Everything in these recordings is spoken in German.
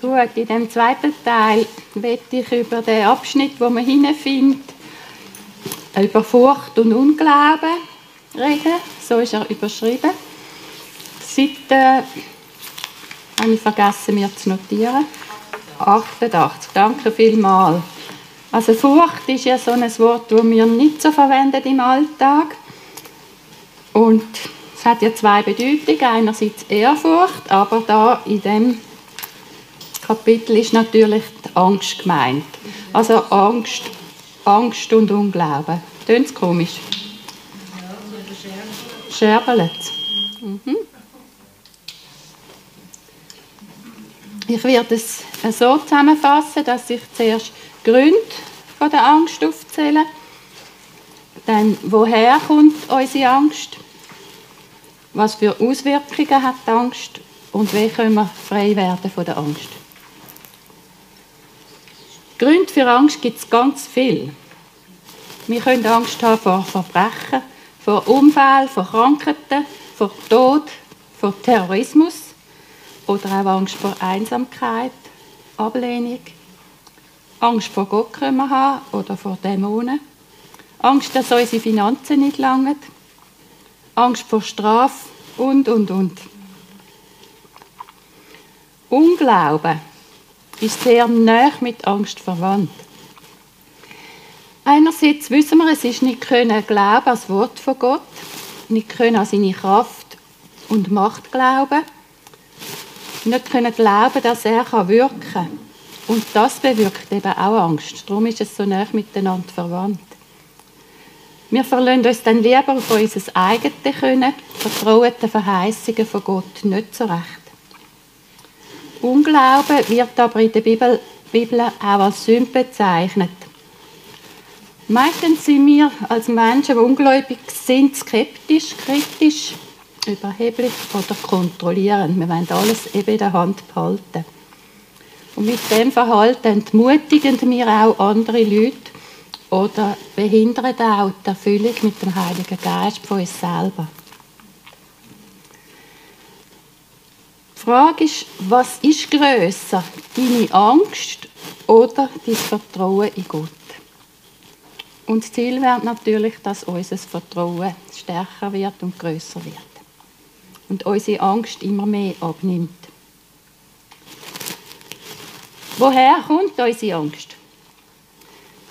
Gut, in dem zweiten Teil werde ich über den Abschnitt, wo man hineinfindet, über Furcht und Unglauben reden. So ist er überschrieben. Seite habe ich vergessen, mir zu notieren. 88. Danke vielmals. Also Furcht ist ja so ein Wort, das wir nicht so verwenden im Alltag. Und es hat ja zwei Bedeutungen. Einerseits Ehrfurcht, aber da in dem Kapitel ist natürlich die Angst gemeint. Also Angst, Angst und Unglauben. Tönt es komisch? Scherbelt. Mhm. Ich werde es so zusammenfassen, dass ich zuerst Gründe von der Angst aufzähle, dann woher kommt unsere Angst, was für Auswirkungen hat die Angst und wie können wir frei werden von der Angst. Gründe für Angst gibt es ganz viel. Wir können Angst haben vor Verbrechen, vor Unfällen, vor Krankheiten, vor Tod, vor Terrorismus oder auch Angst vor Einsamkeit, Ablehnung. Angst vor Gott können wir haben oder vor Dämonen. Angst, dass unsere Finanzen nicht langen. Angst vor Strafe und, und, und. Unglauben ist sehr nah mit Angst verwandt. Einerseits wissen wir, es ist nicht können glauben als Wort von Gott, nicht können an seine Kraft und Macht glauben nicht können glauben, dass er wirken kann. Und das bewirkt eben auch Angst. Darum ist es so nah miteinander verwandt. Wir verlassen uns dann lieber auf unser eigenes Können, vertrauen den Verheißungen von Gott nicht so Unglauben wird aber in der Bibel, Bibel auch als Sünde bezeichnet. Meistens sind wir als Menschen, die ungläubig sind, skeptisch, kritisch überheblich oder kontrollieren. Wir wollen alles eben in der Hand behalten. Und mit dem Verhalten entmutigen wir auch andere Leute oder behindern auch die Erfüllung mit dem Heiligen Geist von uns selber. Die Frage ist, was ist grösser, deine Angst oder dein Vertrauen in Gott? Und das Ziel wäre natürlich, dass unser Vertrauen stärker wird und größer wird und unsere Angst immer mehr abnimmt. Woher kommt unsere Angst?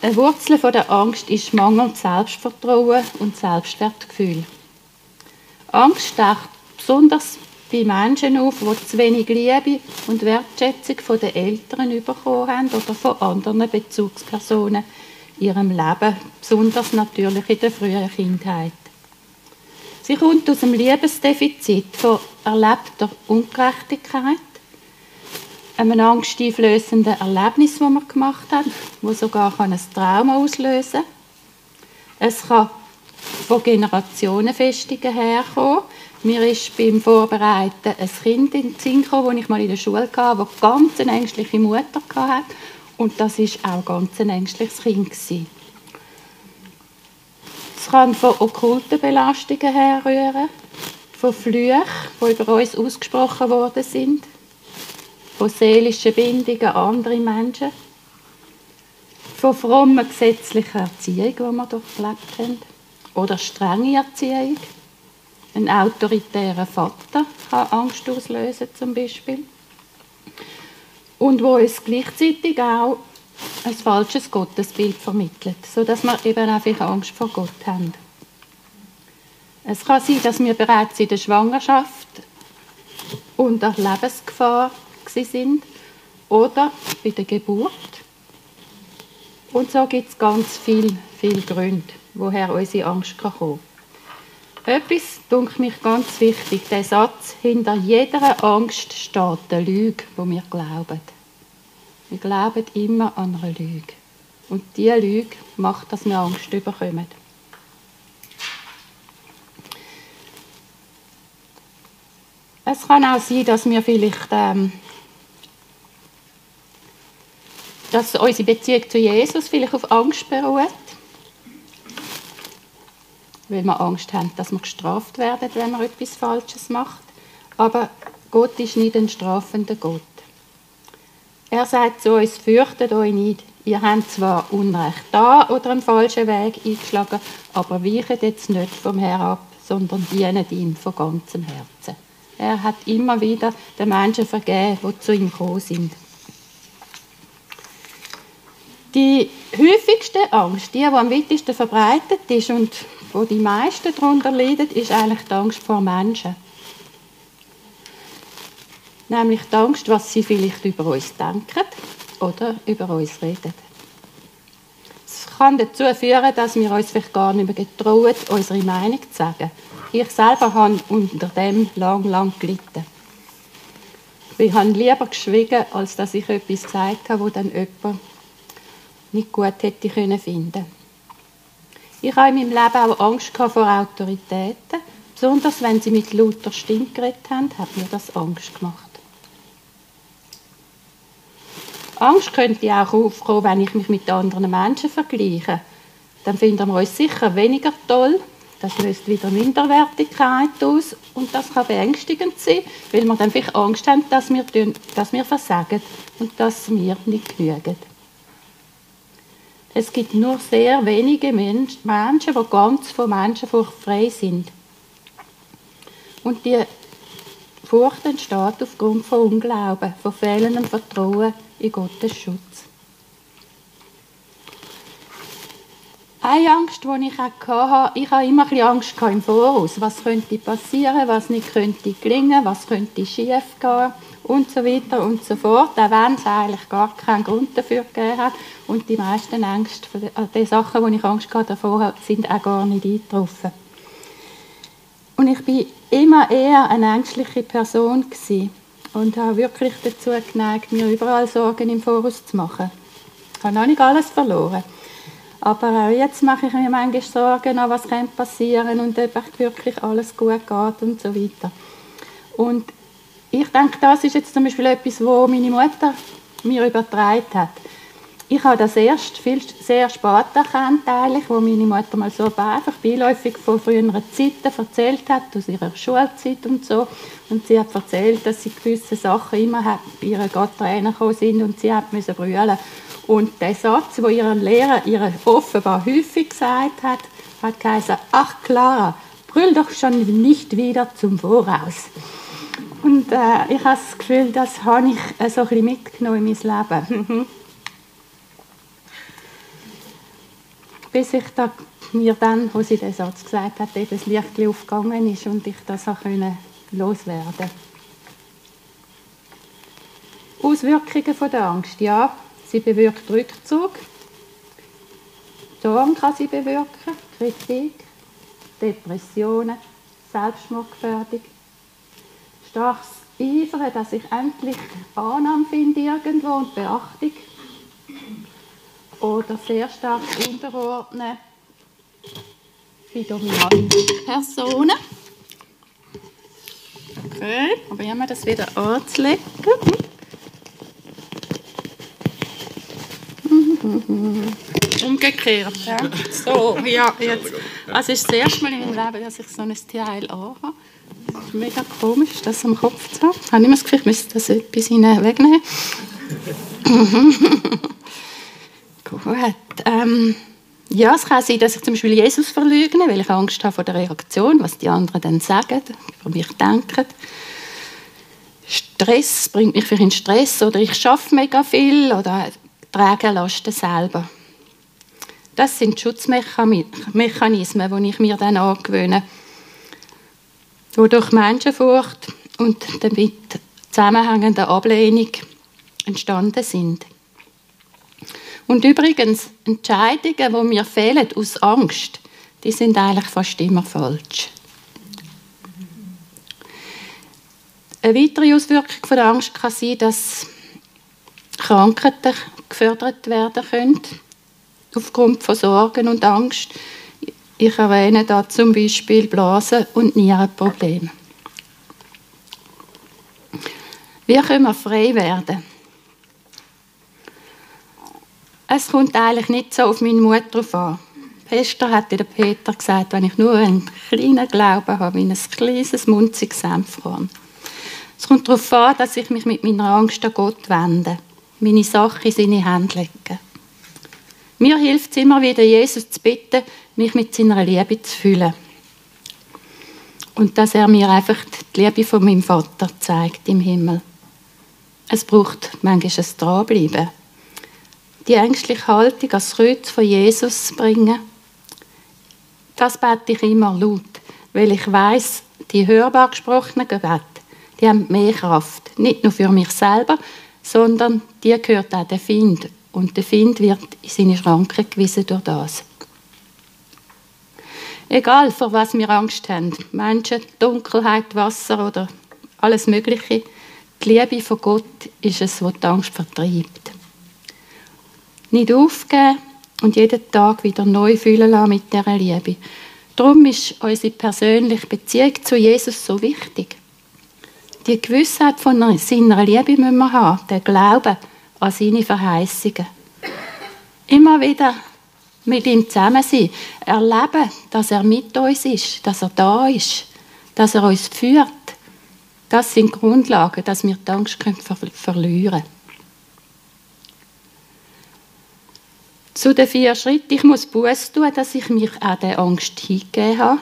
Eine Wurzel der Angst ist mangelndes Selbstvertrauen und Selbstwertgefühl. Angst taucht besonders bei Menschen auf, die zu wenig Liebe und Wertschätzung von den Eltern bekommen haben oder von anderen Bezugspersonen in ihrem Leben, besonders natürlich in der frühen Kindheit. Sie kommt aus dem Liebesdefizit von erlebter Ungerechtigkeit, einem angsteinflößenden Erlebnis, das man gemacht hat, das sogar ein Trauma auslösen kann. Es kann von Generationenfestungen herkommen. Mir ist beim Vorbereiten ein Kind in den Sinn gekommen, das ich mal in der Schule hatte, das ganz eine ängstliche Mutter hatte. Und das war auch ganz ein ängstliches Kind. Es kann von okkulten Belastungen herrühren, von Flüchen, die über uns ausgesprochen worden sind, von seelischen Bindungen an andere Menschen, von frommer gesetzlicher Erziehung, die wir durchlebt haben, oder strenge Erziehung. Ein autoritärer Vater kann Angst auslösen, zum Beispiel. Und wo uns gleichzeitig auch ein falsches Gottesbild vermittelt, sodass wir eben einfach Angst vor Gott haben. Es kann sein, dass wir bereits in der Schwangerschaft unter Lebensgefahr sind oder bei der Geburt. Und so gibt es ganz viele viel Gründe, woher unsere Angst kann kommen kann. Etwas denke mich ganz wichtig, der Satz, hinter jeder Angst steht eine Lüge, die wir glauben. Wir glauben immer an eine Lüge. Und diese Lüge macht, dass wir Angst bekommen. Es kann auch sein, dass wir vielleicht ähm, dass unsere Beziehung zu Jesus vielleicht auf Angst beruht. Weil wir Angst haben, dass wir gestraft werden, wenn man etwas Falsches macht. Aber Gott ist nicht ein strafender Gott. Er sagt zu uns, fürchtet euch nicht. Ihr habt zwar Unrecht da oder einen falschen Weg eingeschlagen, aber weicht jetzt nicht vom Herrn ab, sondern dient ihm von ganzem Herzen. Er hat immer wieder den Menschen vergeben, die zu ihm gekommen sind. Die häufigste Angst, die, die am weitesten verbreitet ist und wo die meisten darunter leiden, ist eigentlich die Angst vor Menschen. Nämlich die Angst, was sie vielleicht über uns denken oder über uns reden. Es kann dazu führen, dass wir uns vielleicht gar nicht mehr getrauen, unsere Meinung zu sagen. Ich selber habe unter dem lang, lang gelitten. Ich habe lieber geschwiegen, als dass ich etwas gesagt habe, wo dann jemand nicht gut hätte finden können. Ich habe in meinem Leben auch Angst vor Autoritäten. Besonders wenn sie mit lauter Stimme geredet haben, hat mir das Angst gemacht. Angst könnte auch aufkommen, wenn ich mich mit anderen Menschen vergleiche. Dann finden wir uns sicher weniger toll. Das löst wieder Minderwertigkeit aus und das kann beängstigend sein, weil wir dann vielleicht Angst haben, dass wir, dass wir versagen und dass wir nicht genügen. Es gibt nur sehr wenige Menschen, die ganz von Menschenfurcht frei sind. Und die Furcht entsteht aufgrund von Unglauben, von fehlendem Vertrauen in Gottes Schutz. Eine Angst, die ich auch hatte, ich hatte immer ein bisschen Angst im Voraus. Was könnte passieren, was nicht könnte gelingen, was könnte schief gehen und so weiter und so fort, auch wenn es eigentlich gar keinen Grund dafür gegeben hat. Und die meisten Ängste, die Sachen, die ich Angst hatte davor, sind auch gar nicht eingetroffen. Und ich bin immer eher eine ängstliche Person gewesen und habe wirklich dazu geneigt, mir überall Sorgen im Voraus zu machen. Ich habe noch nicht alles verloren. Aber auch jetzt mache ich mir manchmal Sorgen, was passieren könnte und ob wirklich alles gut geht und so weiter. Und ich denke, das ist jetzt zum Beispiel etwas, was meine Mutter mir übertragen hat. Ich habe das erst viel, sehr spät erkannt, wo meine Mutter mal so einfach beiläufig von früheren Zeiten erzählt hat, aus ihrer Schulzeit und so. Und sie hat erzählt, dass sie gewisse Sachen immer hat, bei ihren Gott reingekommen sind und sie hat müssen brüllen. Und der Satz, wo ihr Lehrer ihr offenbar häufig gesagt hat, hat geheißen, ach Clara, brüll doch schon nicht wieder zum Voraus. Und äh, ich habe das Gefühl, das habe ich äh, so ein bisschen mitgenommen in mein Leben. Bis ich da mir dann, wo sie den Satz gesagt hat, eben das Licht aufgegangen ist und ich das auch können loswerden. Auswirkungen von der Angst, ja, sie bewirkt Rückzug, Zorn kann sie bewirken, Kritik, Depressionen, Selbstmordgefährdung, starkes Eifern, dass ich endlich Annahme finde irgendwo und Beachtung. Oder sehr stark unterordnen bei dominanten Personen. Okay, probieren wir das wieder anzulegen. Umgekehrt. Ja. So, ja, jetzt. Also ist das erste Mal in meinem Leben, dass ich so ein Teil anhabe. Ist mega komisch, das am Kopf zu haben. Ich habe immer das Gefühl, ich müsste das etwas wegnehmen. Gut. Ähm, ja, es kann sein, dass ich zum Beispiel Jesus verleugne, weil ich Angst habe vor der Reaktion, was die anderen dann sagen, über mich denken. Stress bringt mich vielleicht in Stress oder ich schaffe mega viel oder trage Lasten selber. Das sind Schutzmechanismen, die ich mir dann angewöhne die durch Menschenfurcht und damit zusammenhängende Ablehnung entstanden sind. Und übrigens, Entscheidungen, die mir fehlen aus Angst, die sind eigentlich fast immer falsch. Eine weitere Auswirkung von der Angst kann sein, dass Krankheiten gefördert werden können, aufgrund von Sorgen und Angst. Ich erwähne da zum Beispiel Blasen- und Nierenprobleme. Wie können wir frei werden? Es kommt eigentlich nicht so auf meinen Mut drauf an. Pester hat der Peter gesagt, wenn ich nur einen kleinen Glauben habe, wie ein kleines, munziges Senfkorn. Es kommt darauf an, dass ich mich mit meiner Angst an Gott wende meine Sache in seine Hände legen. Mir hilft es immer wieder, Jesus zu bitten, mich mit seiner Liebe zu fühlen. Und dass er mir einfach die Liebe von meinem Vater zeigt im Himmel. Es braucht manchmal ein Dranbleiben. Die ängstliche Haltung als Kreuz von Jesus bringen, das bete ich immer laut, weil ich weiß, die hörbar gesprochenen Gebete, die haben mehr Kraft. Nicht nur für mich selber, sondern die gehört auch der Find. Und der Find wird in seine Schranken gewiesen durch das. Egal, vor was wir Angst haben, Menschen, Dunkelheit, Wasser oder alles Mögliche, die Liebe von Gott ist es, was die Angst vertreibt. Nicht aufgeben und jeden Tag wieder neu fühlen lassen mit dieser Liebe. Darum ist unsere persönliche Beziehung zu Jesus so wichtig. Die Gewissheit von seiner Liebe müssen wir haben, der Glaube an seine Verheißungen. Immer wieder mit ihm zusammen sein, erleben, dass er mit uns ist, dass er da ist, dass er uns führt. Das sind Grundlagen, dass wir die Angst ver verlieren können. Zu den vier Schritten, ich muss Buß tun, dass ich mich auch der Angst hingegeben habe.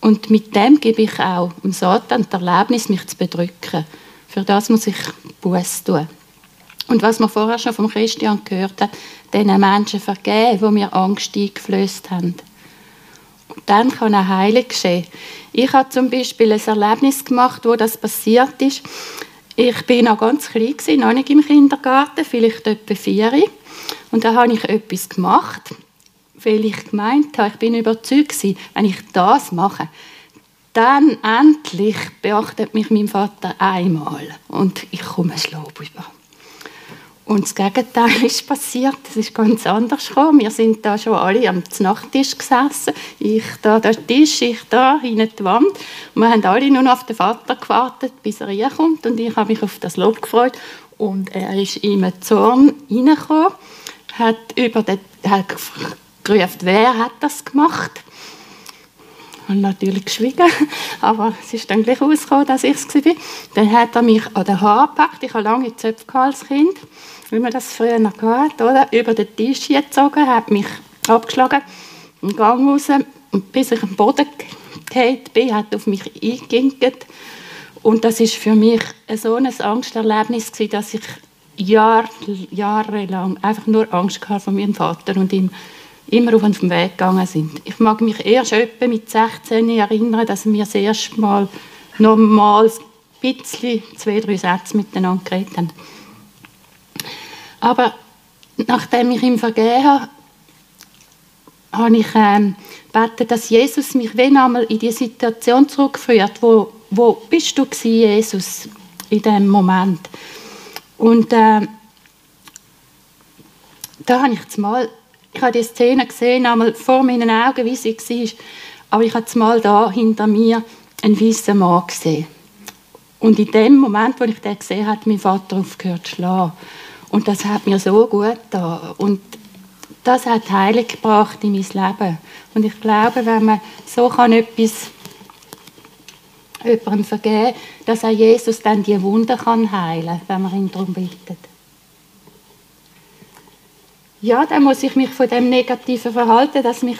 Und mit dem gebe ich auch dem Satan die Erlaubnis, mich zu bedrücken. Für das muss ich Buß tun. Und was wir vorher schon vom Christian gehört haben, diesen Menschen vergeben, die mir Angst eingeflößt haben. Und dann kann eine Heilung geschehen. Ich habe zum Beispiel ein Erlebnis gemacht, wo das passiert ist. Ich bin noch ganz klein, noch nicht im Kindergarten, vielleicht etwa vier. Und da habe ich etwas gemacht, weil ich gemeint habe, ich bin überzeugt wenn ich das mache, dann endlich beachtet mich mein Vater einmal und ich komme ein Lob über. Und das Gegenteil ist passiert. Es ist ganz anders gekommen. Wir sind da schon alle am Nachttisch gesessen. Ich da der Tisch, ich da hinten die Wand. Und wir haben alle nur noch auf den Vater gewartet, bis er reinkommt. Und ich habe mich auf das Lob gefreut. Und er ist in einen Zorn reingekommen, hat über den, hat gerufen, wer hat das gemacht? Und natürlich geschwiegen, aber es ist dann gleich rausgekommen, dass ich es war. Dann hat er mich an den Haar gepackt. Ich habe lange Zöpfe als Kind wie man das früher noch gehört, oder? Über den Tisch gezogen, hat mich abgeschlagen, im Gang raus, und bis ich am Boden gefallen bin, hat auf mich eingeginkt. Und das ist für mich so ein Angsterlebnis dass ich Jahr, jahrelang einfach nur Angst hatte von meinem Vater und ihm immer auf den Weg gegangen sind. Ich mag mich erst etwa mit 16 erinnern, dass wir das erste Mal normal ein bisschen zwei, drei Sätze miteinander geredet haben. Aber nachdem ich ihm vergeben habe, habe ich ähm, gebeten, dass Jesus mich wenn einmal in die Situation zurückführt, wo, wo bist du gewesen, Jesus, in dem Moment. Und äh, da habe ich mal, ich habe die Szene gesehen, einmal vor meinen Augen, wie sie war, aber ich habe mal da hinter mir einen weißen Mann gesehen. Und in dem Moment, wo ich den gesehen habe, hat mein Vater aufgehört zu schlagen. Und das hat mir so gut da Und das hat Heilung gebracht in mein Leben. Und ich glaube, wenn man so kann etwas jemandem vergeben dass auch Jesus dann die Wunder kann heilen wenn man ihn darum bittet. Ja, dann muss ich mich von dem negativen Verhalten, dass, mich,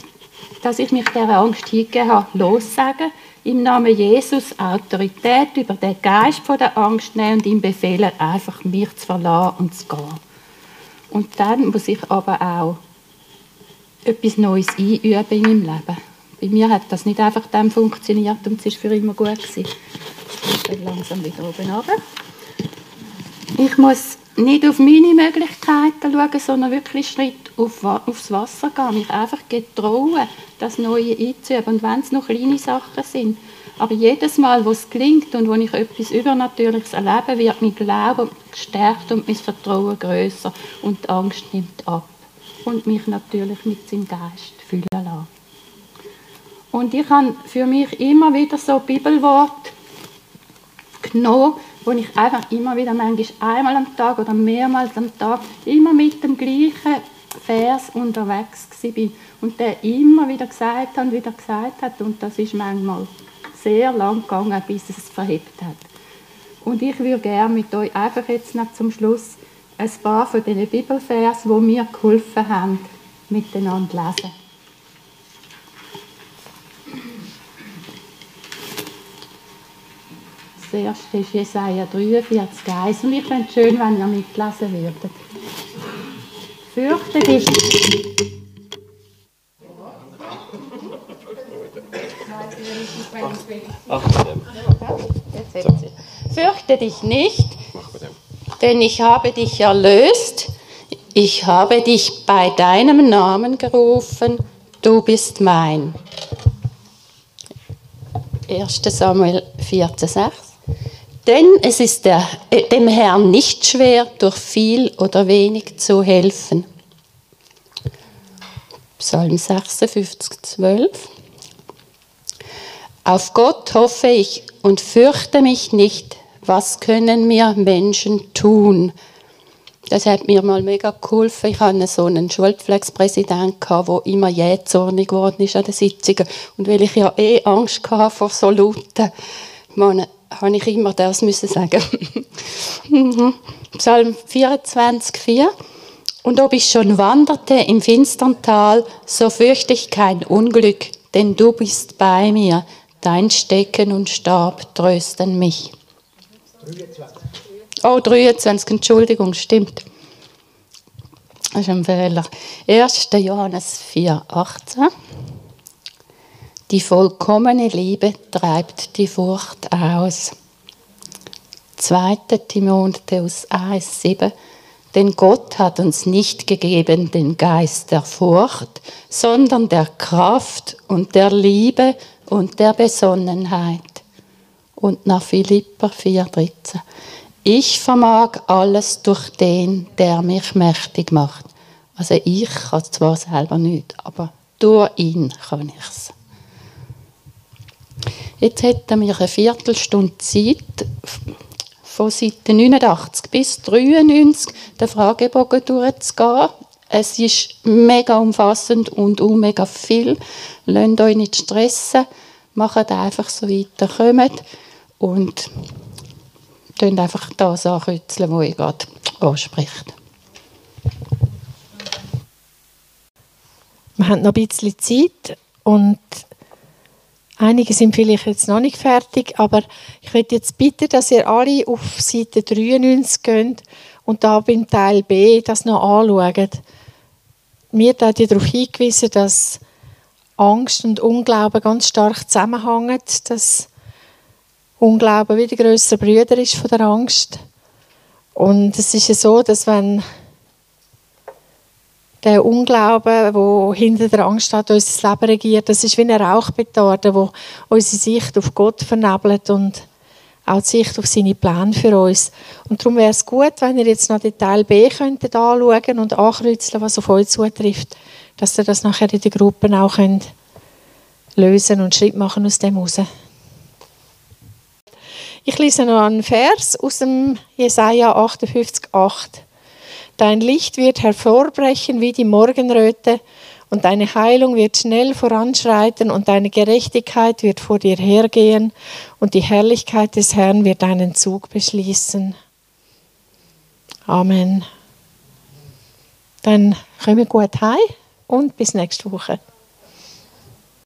dass ich mich der Angst hingegeben habe, lossagen im Namen Jesus Autorität über den Geist von der Angst nehmen und ihm befehlen, einfach mich zu verlassen und zu gehen. Und dann muss ich aber auch etwas Neues einüben in meinem Leben. Bei mir hat das nicht einfach dann funktioniert und es war für immer gut. Gewesen. Gehe langsam wieder oben runter. Ich muss nicht auf meine Möglichkeiten schauen, sondern wirklich Schritt auf, aufs Wasser gehen. Mich einfach getrauen, das Neue einzuüben. Und wenn es noch kleine Sachen sind. Aber jedes Mal, wo es gelingt und wo ich etwas Übernatürliches erlebe, wird mein Glaube gestärkt und mein Vertrauen größer und die Angst nimmt ab. Und mich natürlich mit seinem Geist füllen lassen. Und ich habe für mich immer wieder so Bibelwort genommen, wo ich einfach immer wieder, manchmal einmal am Tag oder mehrmals am Tag, immer mit dem gleichen Vers unterwegs war und der immer wieder gesagt hat und wieder gesagt hat und das ist manchmal sehr lang gegangen, bis es verhebt hat. Und ich würde gerne mit euch einfach jetzt noch zum Schluss ein paar von diesen Bibelvers, die mir geholfen haben, miteinander lesen. Das erste ist Jesaja 43, 1. Und ich fände es schön, wenn ihr mitlesen würdet. Fürchte dich. Fürchte dich nicht, denn ich habe dich erlöst. Ich habe dich bei deinem Namen gerufen. Du bist mein. 1. Samuel 14, 6. Denn es ist der, äh, dem Herrn nicht schwer, durch viel oder wenig zu helfen. Psalm 56, 12. Auf Gott hoffe ich und fürchte mich nicht. Was können mir Menschen tun? Das hat mir mal mega geholfen. Ich hatte so einen Schulpflegspräsidenten, der immer jähzornig geworden ist an den Sitzungen. Und weil ich ja eh Angst hatte vor so lauten Mannen, habe ich immer das müssen sagen. Psalm 24, 4. Und ob ich schon wanderte im finstern Tal, so fürchte ich kein Unglück, denn du bist bei mir. Dein Stecken und Stab trösten mich. 23. Oh, 23, Entschuldigung, stimmt. Das ist ein Fehler. 1. Johannes 4, 18. Die vollkommene Liebe treibt die Furcht aus. 2. Timotheus 1, 7. Denn Gott hat uns nicht gegeben den Geist der Furcht, sondern der Kraft und der Liebe und der Besonnenheit. Und nach Philippa 4, 13. Ich vermag alles durch den, der mich mächtig macht. Also ich kann zwar selber nicht, aber durch ihn kann ich es. Jetzt hätten wir eine Viertelstunde Zeit, von Seite 89 bis 93 den Fragebogen durchzugehen. Es ist mega umfassend und auch mega viel. Lasst euch nicht stressen, macht einfach so weiter, kommt und könnt einfach das ankreuzeln, was ich gerade anspricht. Wir haben noch ein bisschen Zeit und Einige sind vielleicht jetzt noch nicht fertig, aber ich würde jetzt bitten, dass ihr alle auf Seite 93 geht und da beim Teil B das noch anschaut. Mir hat ja darauf hingewiesen, dass Angst und Unglauben ganz stark zusammenhängen, dass Unglauben wie der grössere Brüder ist von der Angst. Und es ist ja so, dass wenn der Unglauben, wo hinter der Angst hat, unser Leben regiert, das ist wie eine Rauchbetarde, wo unsere Sicht auf Gott vernebelt und auch die Sicht auf seine Pläne für uns. Und darum wäre es gut, wenn ihr jetzt noch den Teil B könntet anschauen und ankreuzeln, was auf euch zutrifft, dass ihr das nachher in den Gruppen auch könnt lösen und Schritt machen aus dem heraus. Ich lese noch einen Vers aus dem Jesaja 58,8. Dein Licht wird hervorbrechen wie die Morgenröte, und deine Heilung wird schnell voranschreiten, und deine Gerechtigkeit wird vor dir hergehen, und die Herrlichkeit des Herrn wird deinen Zug beschließen. Amen. Dann kommen wir gut heim und bis nächste Woche.